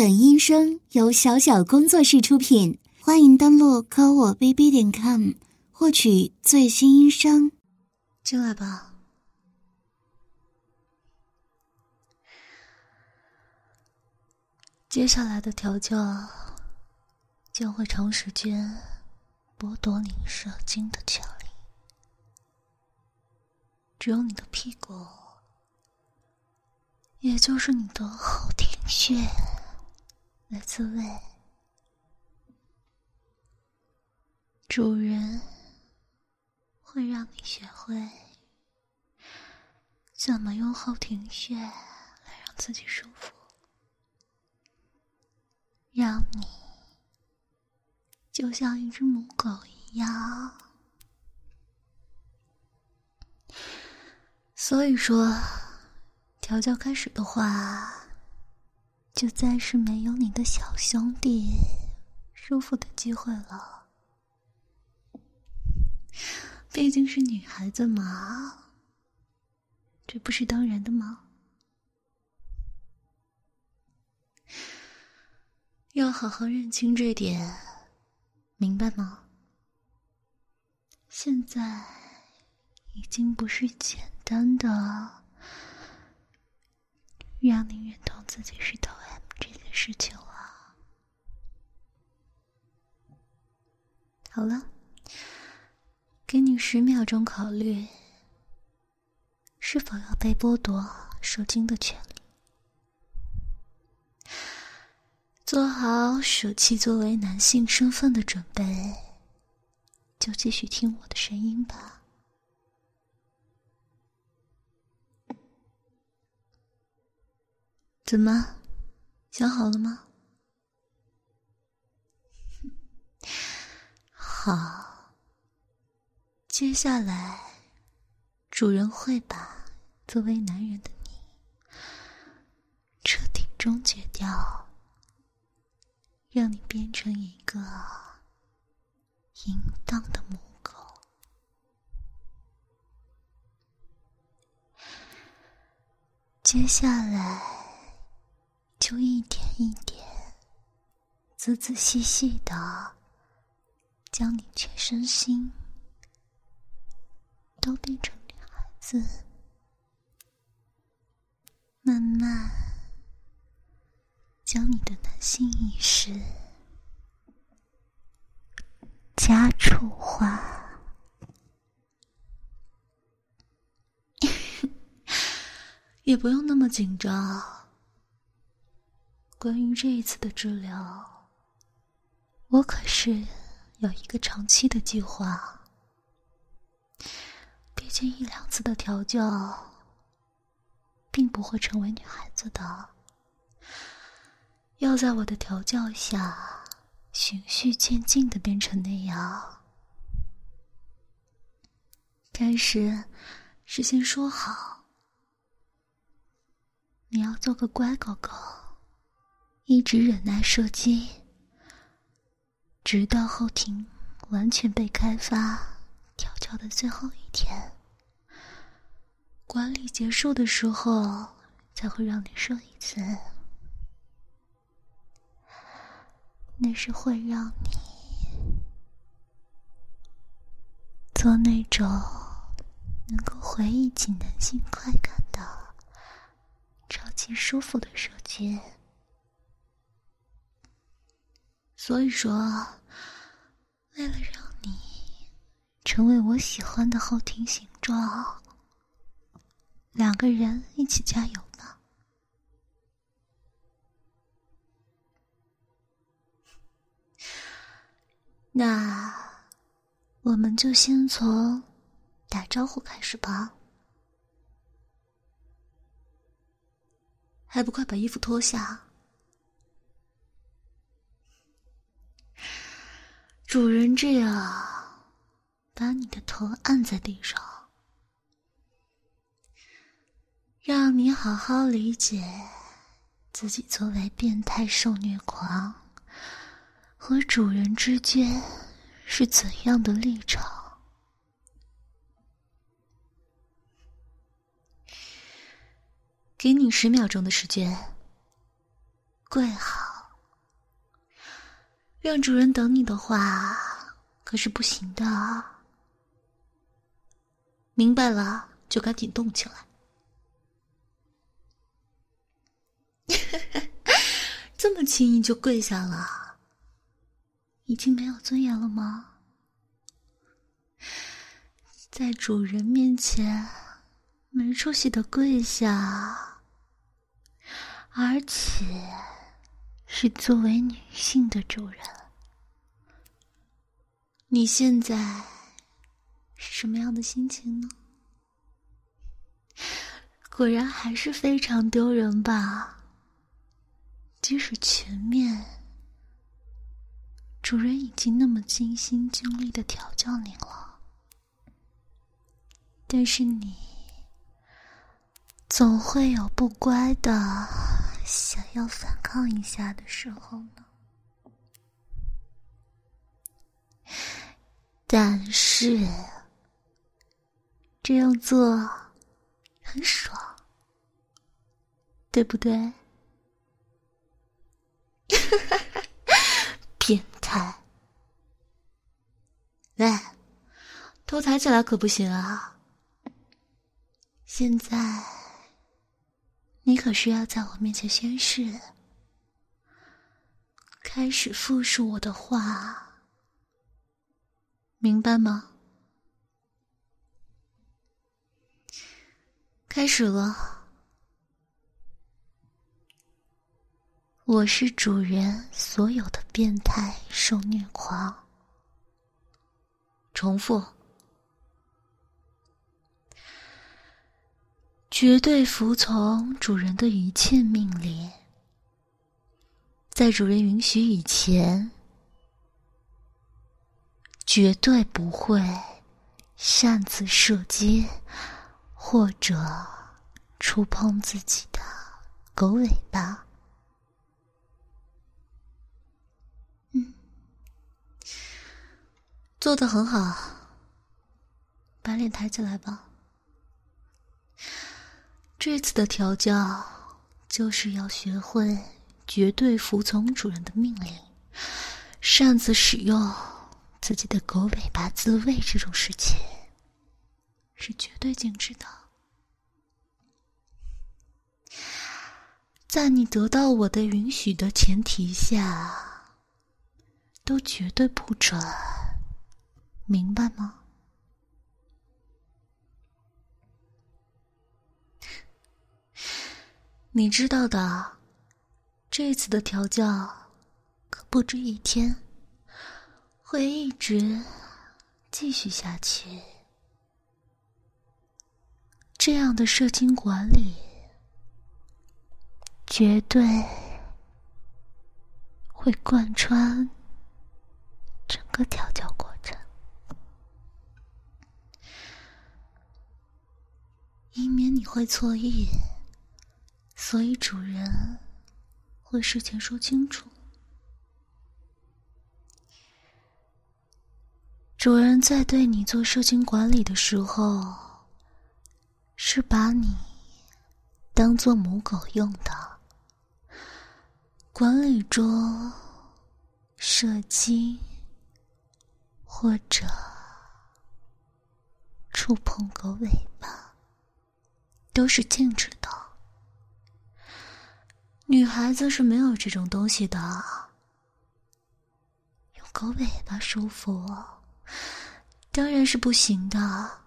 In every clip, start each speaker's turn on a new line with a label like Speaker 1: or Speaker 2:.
Speaker 1: 本音声由小小工作室出品，欢迎登录科我 bb 点 com 获取最新音声。
Speaker 2: 进来吧。接下来的调教将会长时间剥夺你射精的权利，只有你的屁股，也就是你的后庭穴。来自位，主人会让你学会怎么用后庭穴来让自己舒服，让你就像一只母狗一样。所以说，调教开始的话。就再是没有你的小兄弟舒服的机会了。毕竟是女孩子嘛，这不是当然的吗？要好好认清这点，明白吗？现在已经不是简单的让你认同自己是头 M 这件。事情了，好了，给你十秒钟考虑，是否要被剥夺受精的权利。做好舍弃作为男性身份的准备，就继续听我的声音吧。怎么？想好了吗？好，接下来，主人会把作为男人的你彻底终结掉，让你变成一个淫荡的母狗。接下来。就一点一点、仔仔细细的，将你全身心都变成女孩子，慢慢将你的男性意识加触化，也不用那么紧张。关于这一次的治疗，我可是有一个长期的计划。毕竟一两次的调教，并不会成为女孩子的。要在我的调教下，循序渐进的变成那样。开始，事先说好，你要做个乖狗狗。一直忍耐射击，直到后庭完全被开发调教的最后一天，管理结束的时候才会让你射一次。那是会让你做那种能够回忆起男性快感的超级舒服的射击。所以说，为了让你成为我喜欢的后庭形状，两个人一起加油吧。那我们就先从打招呼开始吧。还不快把衣服脱下！主人这样把你的头按在地上，让你好好理解自己作为变态受虐狂和主人之间是怎样的立场。给你十秒钟的时间，跪好。让主人等你的话，可是不行的。明白了，就赶紧动起来。这么轻易就跪下了，已经没有尊严了吗？在主人面前没出息的跪下，而且是作为女性的主人，你现在是什么样的心情呢？果然还是非常丢人吧。即使前面主人已经那么尽心尽力的调教你了，但是你总会有不乖的，想要反抗一下的时候呢。但是这样做很爽，对不对？变态！喂，头抬起来可不行啊！现在你可是要在我面前宣誓，开始复述我的话，明白吗？开始了。我是主人所有的变态受虐狂。重复，绝对服从主人的一切命令，在主人允许以前，绝对不会擅自射击或者触碰自己的狗尾巴。嗯做的很好，把脸抬起来吧。这次的调教就是要学会绝对服从主人的命令，擅自使用自己的狗尾巴自卫这种事情是绝对禁止的。在你得到我的允许的前提下，都绝对不准。明白吗？你知道的，这次的调教可不止一天，会一直继续下去。这样的射精管理，绝对会贯穿整个调教过程。以免你会错意，所以主人会事前说清楚。主人在对你做射精管理的时候，是把你当做母狗用的，管理中射精或者触碰狗尾巴。都是禁止的，女孩子是没有这种东西的。用狗尾巴舒服，当然是不行的。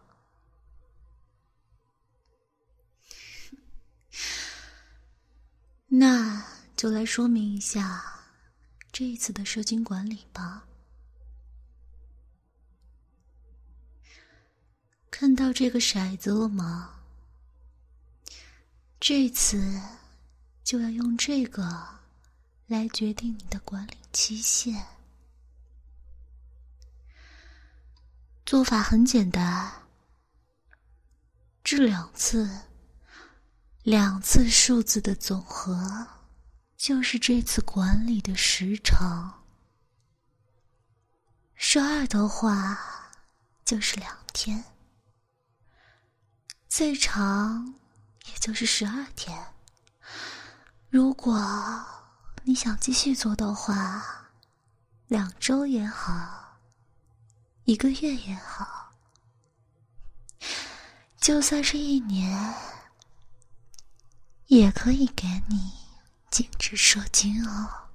Speaker 2: 那就来说明一下这一次的射精管理吧。看到这个骰子了吗？这次就要用这个来决定你的管理期限。做法很简单，这两次，两次数字的总和就是这次管理的时长。十二的话就是两天，最长。也就是十二天。如果你想继续做的话，两周也好，一个月也好，就算是一年，也可以给你禁止射精哦。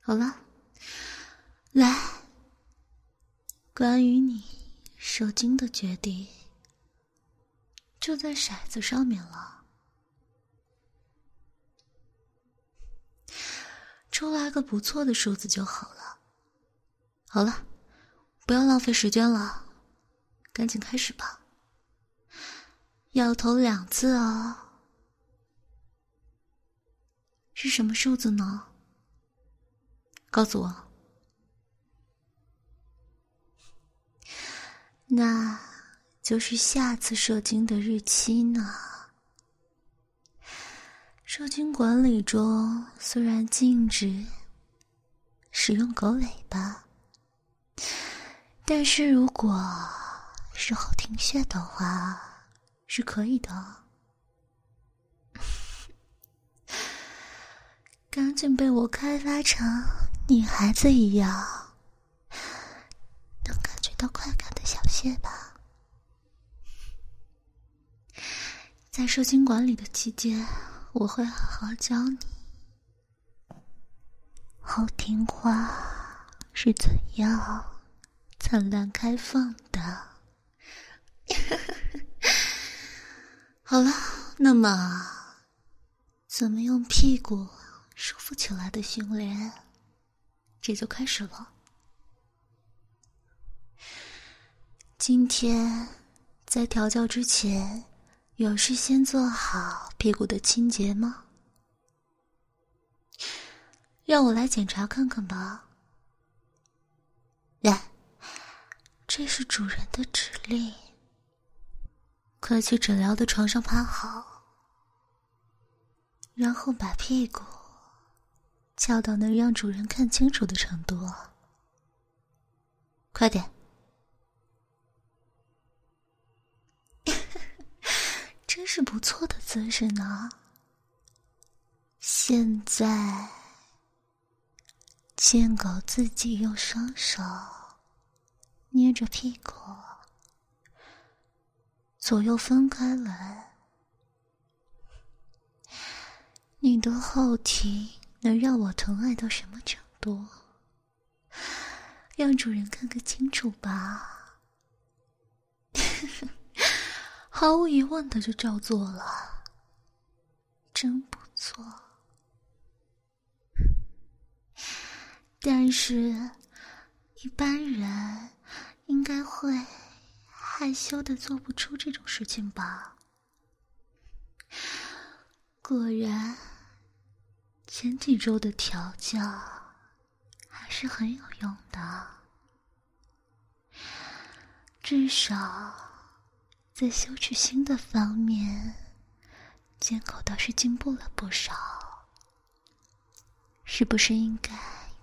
Speaker 2: 好了，来，关于你射精的决定，就在骰子上面了。抽来个不错的数字就好了。好了，不要浪费时间了，赶紧开始吧。要投两次哦。是什么数字呢？告诉我。那就是下次射精的日期呢。射精管理中虽然禁止使用狗尾巴，但是如果是后停血的话，是可以的。赶紧被我开发成女孩子一样，能感觉到快感的小穴吧。在受精管理的期间。我会好好教你后庭花是怎样灿烂开放的。好了，那么怎么用屁股舒服起来的训练，这就开始了。今天在调教之前。有事先做好屁股的清洁吗？让我来检查看看吧。来，这是主人的指令。快去诊疗的床上趴好，然后把屁股翘到能让主人看清楚的程度。快点。真是不错的姿势呢。现在，贱狗自己用双手捏着屁股，左右分开来。你的后庭能让我疼爱到什么程度？让主人看个清楚吧。毫无疑问的就照做了，真不错。但是，一般人应该会害羞的做不出这种事情吧？果然，前几周的调教还是很有用的，至少。在羞耻心的方面，剑口倒是进步了不少。是不是应该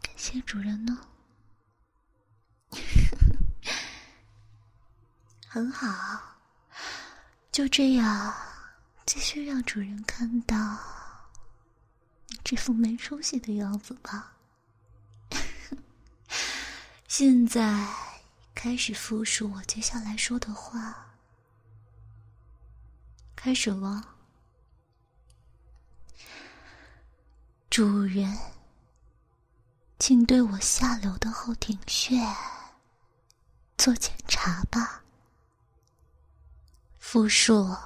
Speaker 2: 感谢主人呢？很好，就这样，继续让主人看到你这副没出息的样子吧。现在开始复述我接下来说的话。开始了，主人，请对我下流的后庭穴做检查吧。复述，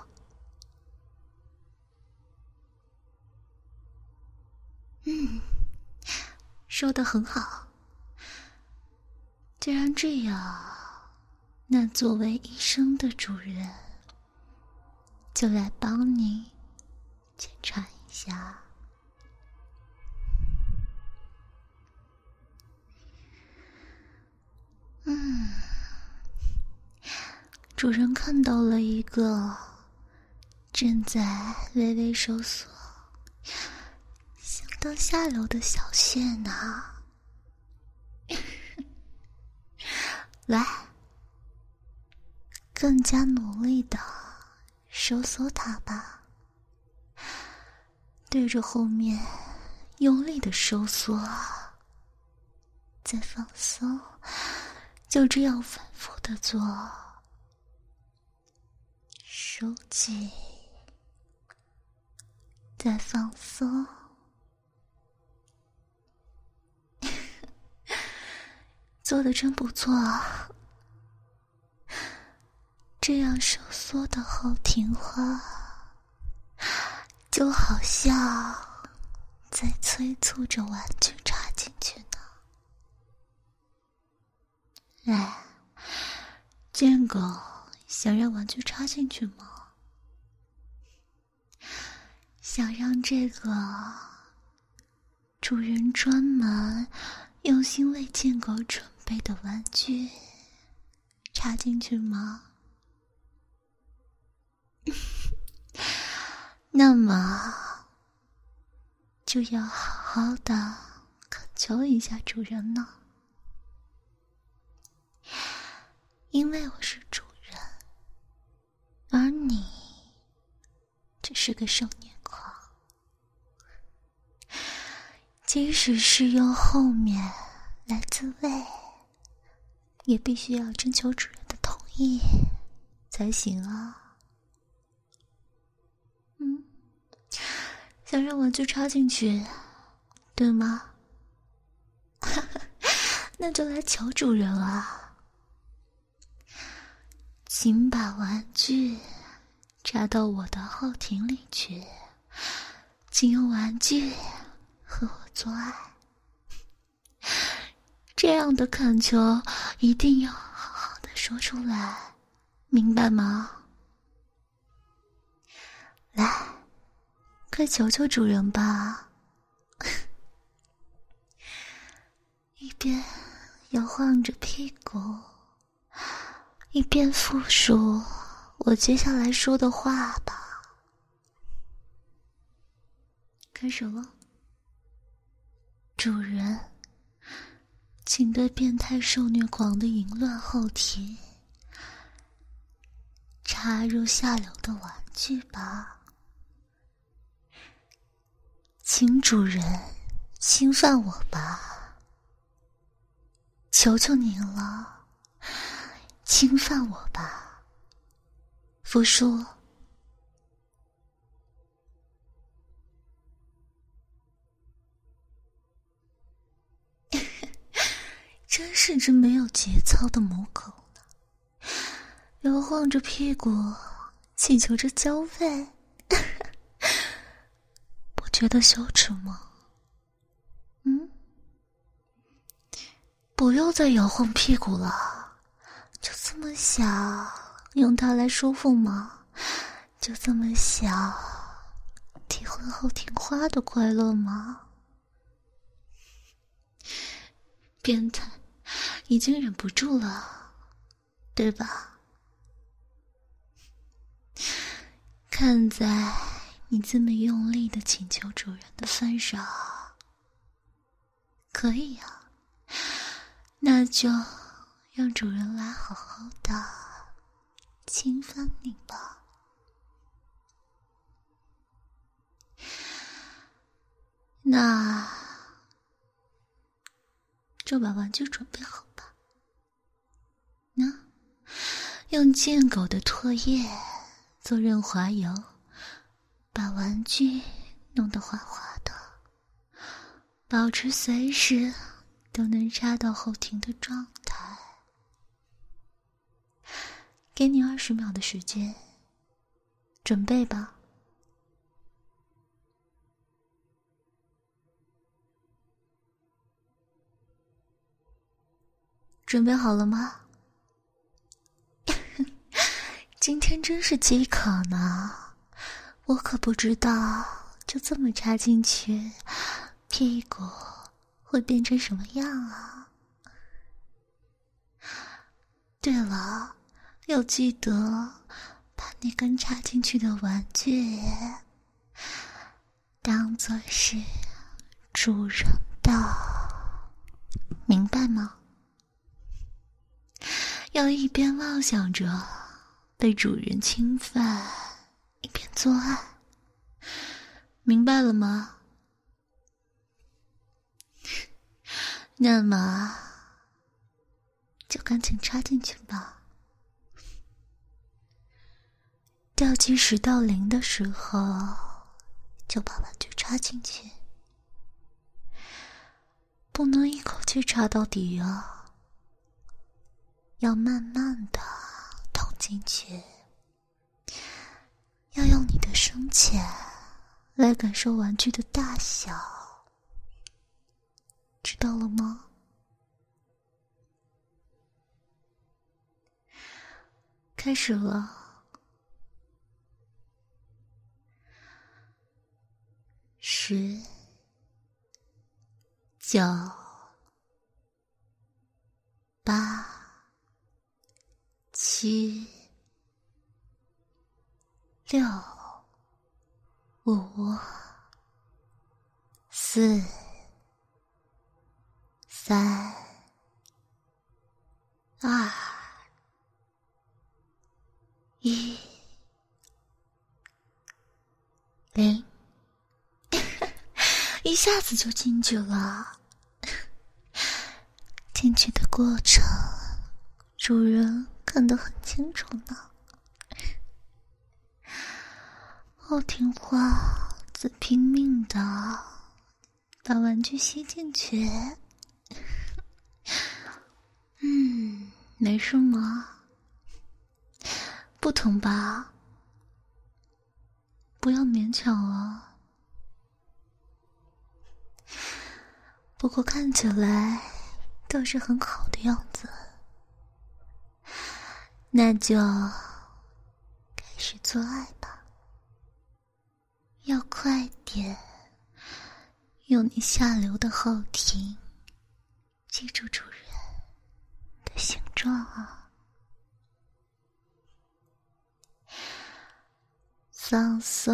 Speaker 2: 嗯，说的很好。既然这样，那作为医生的主人。就来帮你检查一下。嗯，主人看到了一个正在微微收缩、相当下流的小线呢。来，更加努力的。收缩它吧，对着后面用力的收缩，再放松，就这样反复的做，收紧，再放松，做的真不错。这样收缩的后庭花，就好像在催促着玩具插进去呢。来，贱狗，想让玩具插进去吗？想让这个主人专门用心为贱狗准备的玩具插进去吗？那么，就要好好的恳求一下主人了，因为我是主人，而你只是个少年狂。即使是用后面来自慰，也必须要征求主人的同意才行啊。想让玩具插进去，对吗？那就来求主人啊，请把玩具插到我的后庭里去，请用玩具和我做爱。这样的恳求一定要好好的说出来，明白吗？来。快求求主人吧！一边摇晃着屁股，一边复述我接下来说的话吧。开始了，主人，请对变态受虐狂的淫乱后庭插入下流的玩具吧。请主人侵犯我吧，求求您了，侵犯我吧，福叔。真是只没有节操的母狗呢，摇晃着屁股，乞求着交配。觉得羞耻吗？嗯，不用再摇晃屁股了，就这么想用它来舒服吗？就这么想体会后庭花的快乐吗？变态，已经忍不住了，对吧？看在。你这么用力的请求主人的份上，可以呀，那就让主人来好好的侵犯你吧。那就把玩具准备好吧。那用贱狗的唾液做润滑油。把玩具弄得滑滑的，保持随时都能插到后庭的状态。给你二十秒的时间，准备吧。准备好了吗？今天真是饥渴呢。我可不知道，就这么插进去，屁股会变成什么样啊！对了，要记得把那根插进去的玩具当做是主人的，明白吗？要一边妄想着被主人侵犯。一边做爱，明白了吗？那么，就赶紧插进去吧。倒计时到零的时候，就把玩具插进去，不能一口气插到底哦，要慢慢的捅进去，深浅来感受玩具的大小。知道了吗？开始了。十、九、八、七、六、五、四。三、二、一、零，一下子就进去了。进去的过程，主人看得很清楚呢。好听话，只拼命的把玩具吸进去。嗯，没事吗？不疼吧？不要勉强啊。不过看起来倒是很好的样子，那就开始做爱吧。要快点，用你下流的后庭。记住主人的形状啊！放松，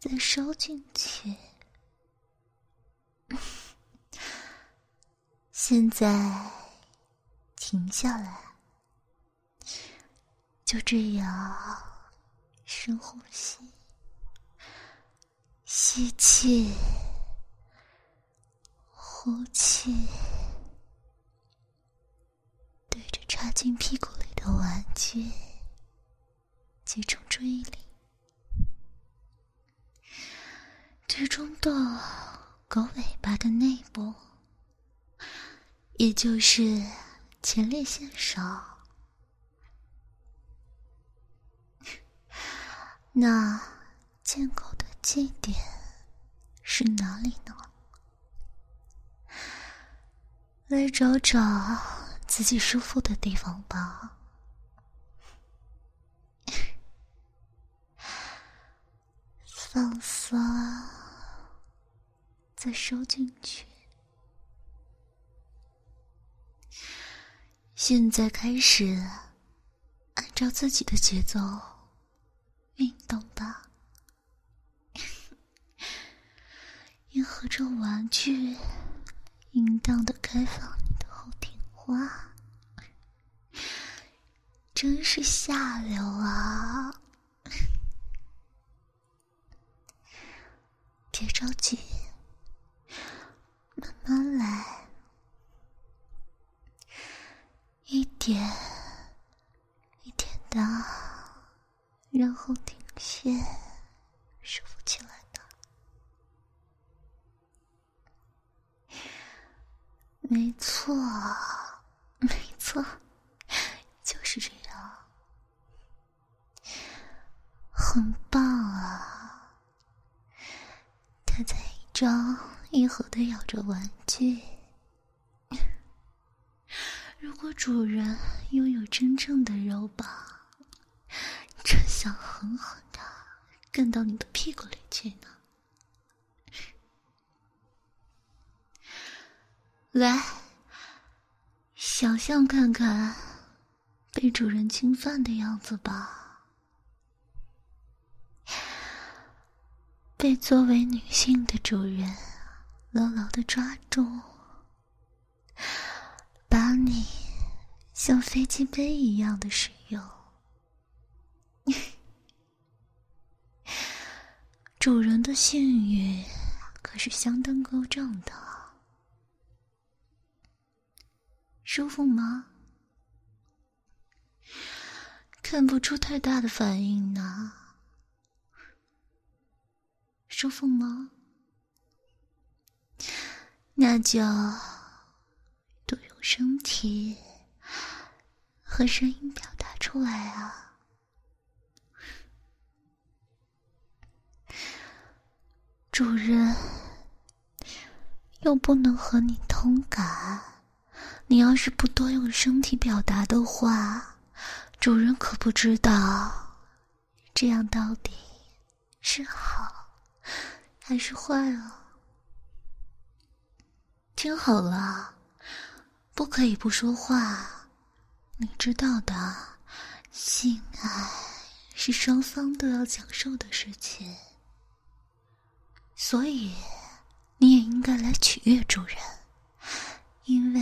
Speaker 2: 再收进去。现在停下来，就这样深呼吸，吸气。呼气，对着插进屁股里的玩具集中注意力，集中到狗尾巴的内部，也就是前列腺上。那贱狗的祭点是哪里呢？来找找自己舒服的地方吧，放松，再收进去。现在开始，按照自己的节奏运动吧，迎合着玩具。淫荡的开放你的后庭花，真是下流啊！别着急，慢慢来，一点一点的，然后停歇，舒服起来的。没错，没错，就是这样，很棒啊！他在一张一合的咬着玩具。如果主人拥有真正的肉棒，想狠狠的干到你的屁股里去呢。来，想象看看被主人侵犯的样子吧。被作为女性的主人牢牢的抓住，把你像飞机杯一样的使用，主人的性欲可是相当高涨的，舒服吗？看不出太大的反应呢，舒服吗？那就多用身体和声音表达出来啊！主人又不能和你通感，你要是不多用身体表达的话，主人可不知道这样到底是好还是坏啊！听好了，不可以不说话。你知道的，性爱是双方都要享受的事情，所以你也应该来取悦主人，因为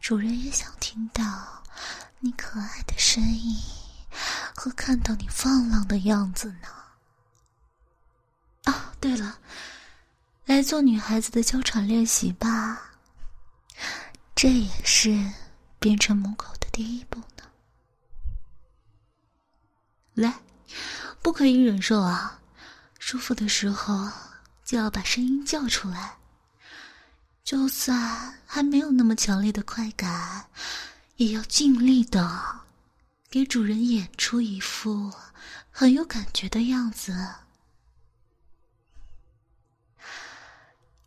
Speaker 2: 主人也想听到你可爱的声音和看到你放浪的样子呢。哦，对了。来做女孩子的娇喘练习吧，这也是变成母狗的第一步呢。来，不可以忍受啊！舒服的时候就要把声音叫出来，就算还没有那么强烈的快感，也要尽力的给主人演出一副很有感觉的样子。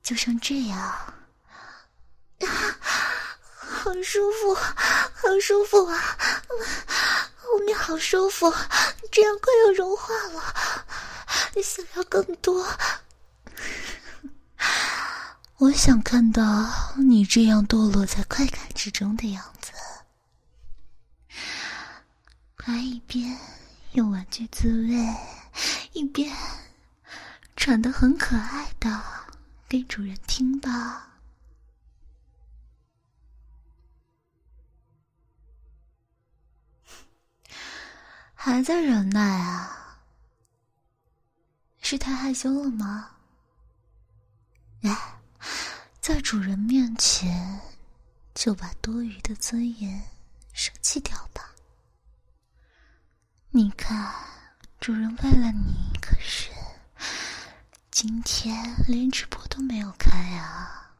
Speaker 2: 就像这样，好舒服，好舒服啊！后面好舒服，这样快要融化了，你想要更多。我想看到你这样堕落在快感之中的样子，快一边用玩具自慰，一边喘得很可爱的。给主人听吧，还在忍耐啊？是太害羞了吗？来，在主人面前就把多余的尊严舍弃掉吧。你看，主人为了你可是……今天连直播都没有开啊！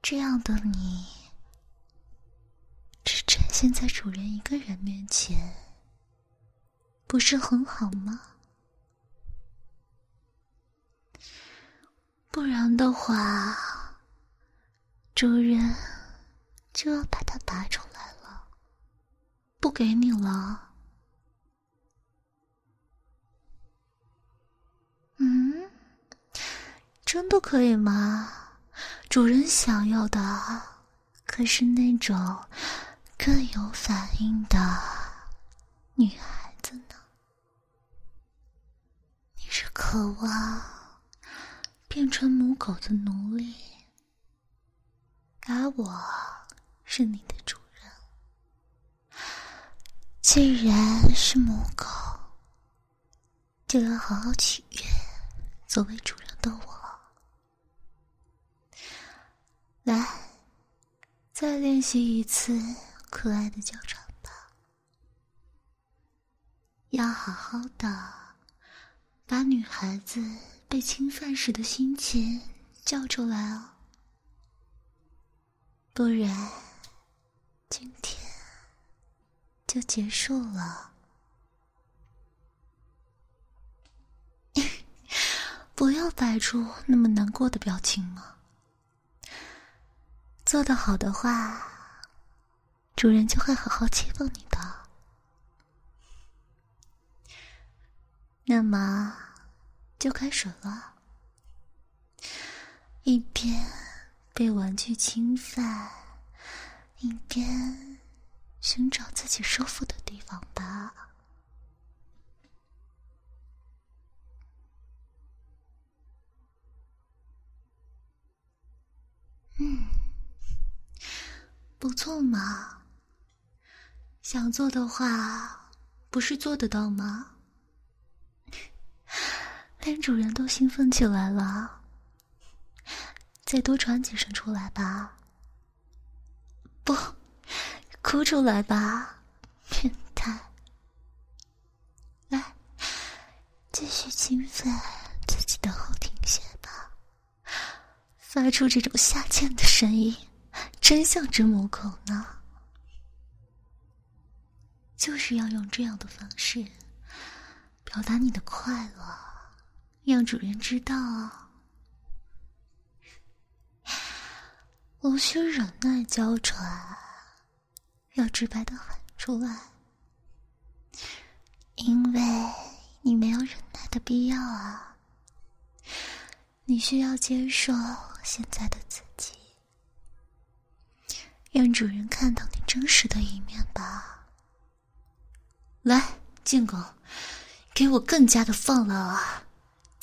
Speaker 2: 这样的你，只展现在主人一个人面前，不是很好吗？不然的话，主人就要把它拔出来了，不给你了。嗯，真的可以吗？主人想要的可是那种更有反应的女孩子呢。你是渴望变成母狗的奴隶，而我是你的主人。既然是母狗，就要好好取悦。作为主人的我，来，再练习一次可爱的叫喘吧。要好好的把女孩子被侵犯时的心情叫出来哦，不然今天就结束了。不要摆出那么难过的表情嘛。做得好的话，主人就会好好欺负你的。那么，就开始了。一边被玩具侵犯，一边寻找自己舒服的地方吧。嗯，不错嘛。想做的话，不是做得到吗？连主人都兴奋起来了。再多喘几声出来吧。不，哭出来吧，变态！来，继续侵犯自己的后庭穴吧，发出这种下贱的声音，真像只母狗呢。就是要用这样的方式表达你的快乐，让主人知道，无需忍耐娇喘，要直白的喊出来，因为你没有忍耐的必要啊，你需要接受现在的自己，让主人看到你真实的一面吧。来，贱狗，给我更加的放了啊！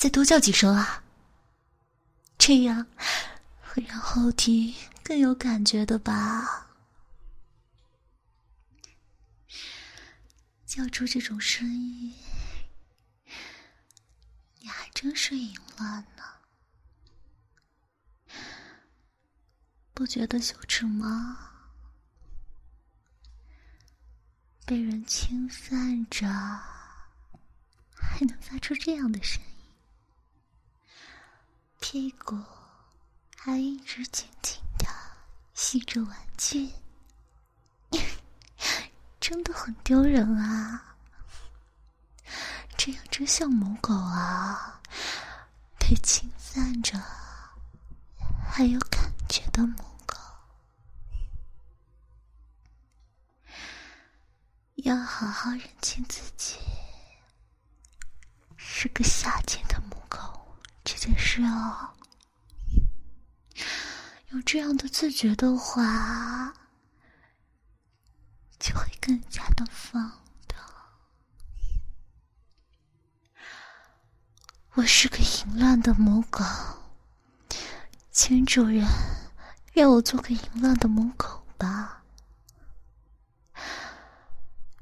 Speaker 2: 再多叫几声啊！这样会让后庭更有感觉的吧？叫出这种声音，你还真是淫乱呢，不觉得羞耻吗？被人侵犯着，还能发出这样的声音，屁股还一直紧紧的吸着玩具，真的很丢人啊！这样真像母狗啊，被侵犯着还有感觉的母狗。要好好认清自己是个下贱的母狗这件事哦。有这样的自觉的话，就会更加的放的。我是个淫乱的母狗，请主人让我做个淫乱的母狗吧。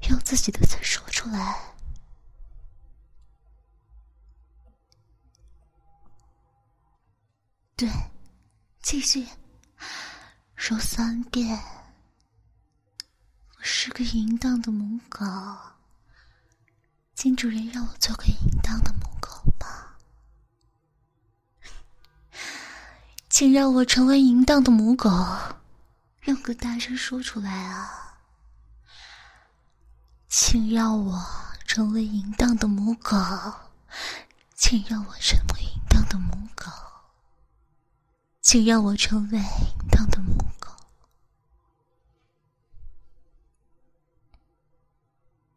Speaker 2: 用自己的嘴说出来。对，继续说三遍。我是个淫荡的母狗，请主人让我做个淫荡的母狗吧。请让我成为淫荡的母狗，用个大声说出来啊！请让我成为淫荡的母狗，请让我成为淫荡的母，请让我成为淫荡的母狗。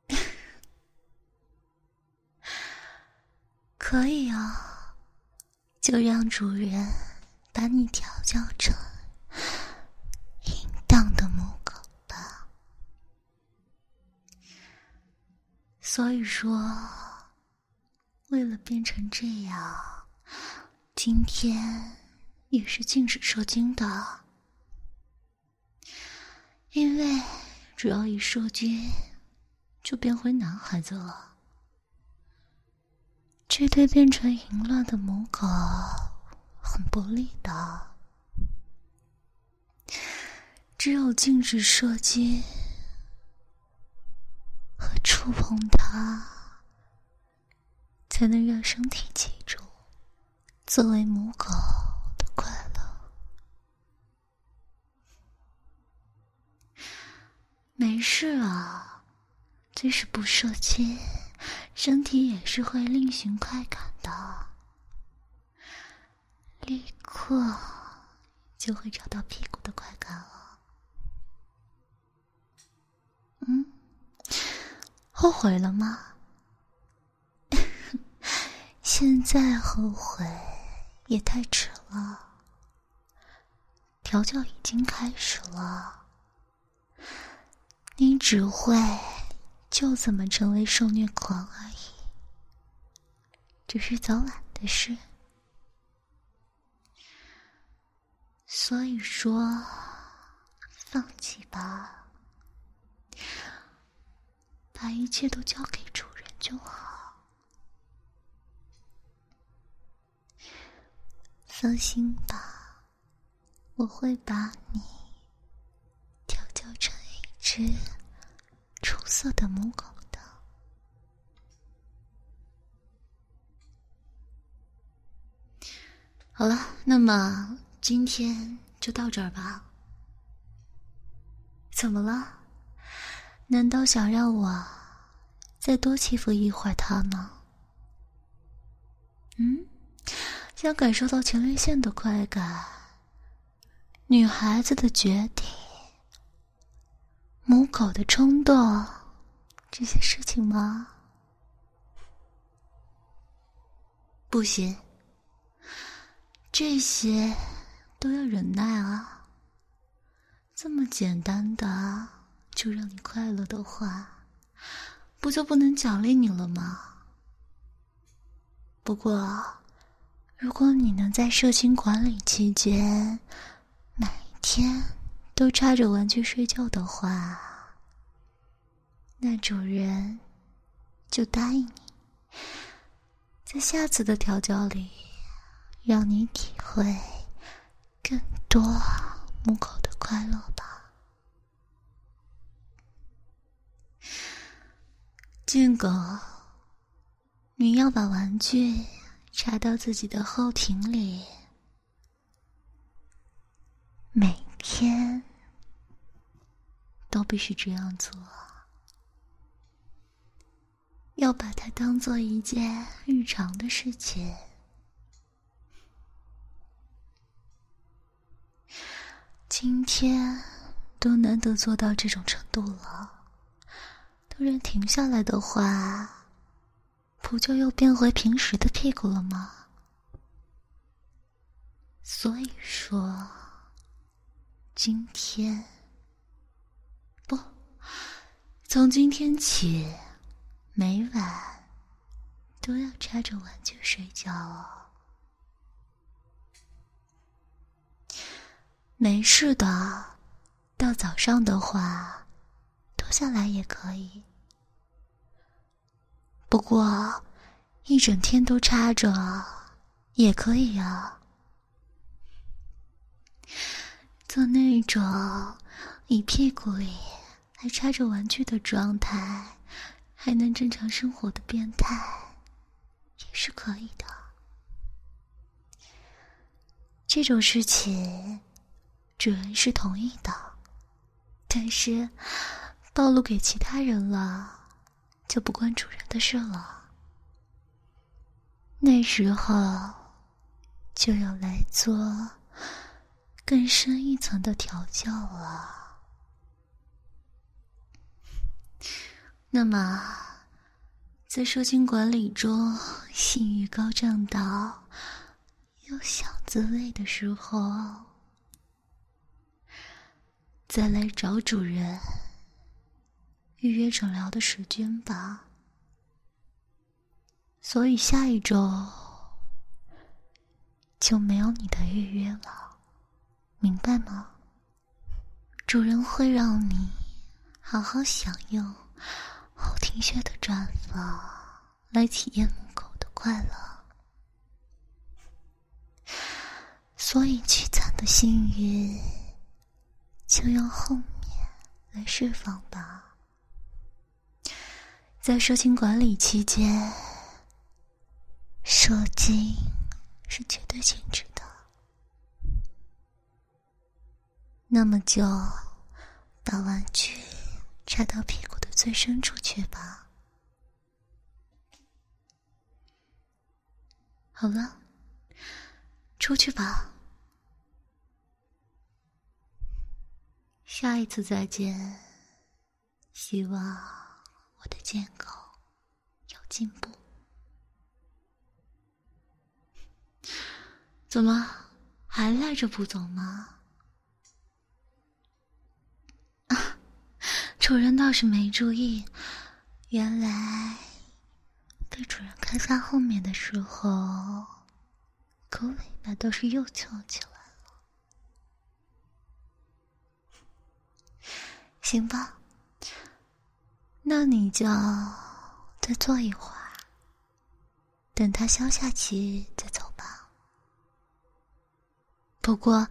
Speaker 2: 可以啊，就让主人把你调教成淫荡的母狗吧。所以说，为了变成这样，今天也是禁止射精的。因为只要一射精，就变回男孩子了。这对变成淫乱的母狗很不利的。只有禁止射精。和触碰它，才能让身体记住作为母狗快乐。没事啊，即使不射精，身体也是会另寻快感的，立刻就会找到屁股的快感了。嗯。后悔了吗？现在后悔也太迟了了。调教已经开始了，你只会就怎么成为受虐狂而已，只是早晚的事。所以说，放弃吧。把一切都交给主人就好。放心吧，我会把你调教成一只出色的母狗的。好了，那么今天就到这儿吧。怎么了？难道想让我再多欺负一会儿他吗？嗯，想感受到前列腺的快感，女孩子的绝顶，母狗的冲动，这些事情吗？不行，这些都要忍耐啊。这么简单的就让你快乐的话，不就不能奖励你了吗？不过，如果你能在社情管理期间每天都插着玩具睡觉的话，那主人就答应你，在下次的调教里，让你体会更多母狗的快乐吧。俊狗。你要把玩具插到自己的后庭里，每天都必须这样做，要把它当做一件日常的事情。今天都难得做到这种程度了，突然停下来的话。不就又变回平时的屁股了吗？所以说，今天不，从今天起，每晚都要插着玩具睡觉哦。没事的，到早上的话，脱下来也可以。不过，一整天都插着也可以啊。做那种你屁股里还插着玩具的状态，还能正常生活的变态，也是可以的。这种事情，主人是同意的，但是暴露给其他人了。就不关主人的事了。那时候就要来做更深一层的调教了。那么，在射精管理中性欲高涨到有小滋味的时候，再来找主人。预约诊疗的时间吧，所以下一周就没有你的预约了，明白吗？主人会让你好好享用后庭穴的绽放，来体验母狗的快乐，所以凄惨的幸运就用后面来释放吧。在射精管理期间，射精是绝对禁止的。那么就把玩具插到屁股的最深处去吧。好了，出去吧。下一次再见，希望。的贱狗有进步？怎么还赖着不走吗？啊，主人倒是没注意，原来被主人看在后面的时候，狗尾巴倒是又翘起来了。行吧。那你就再坐一会儿，等他消下气再走吧。不过，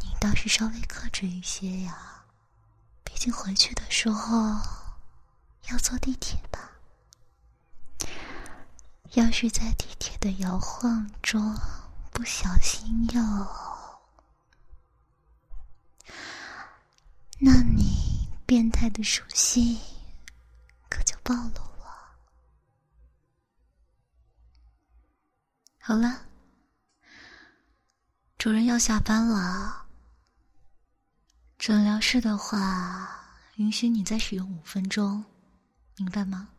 Speaker 2: 你倒是稍微克制一些呀，毕竟回去的时候要坐地铁吧。要是在地铁的摇晃中不小心又……那你变态的属性可就暴露了。好了，主人要下班了。诊疗室的话，允许你再使用五分钟，明白吗？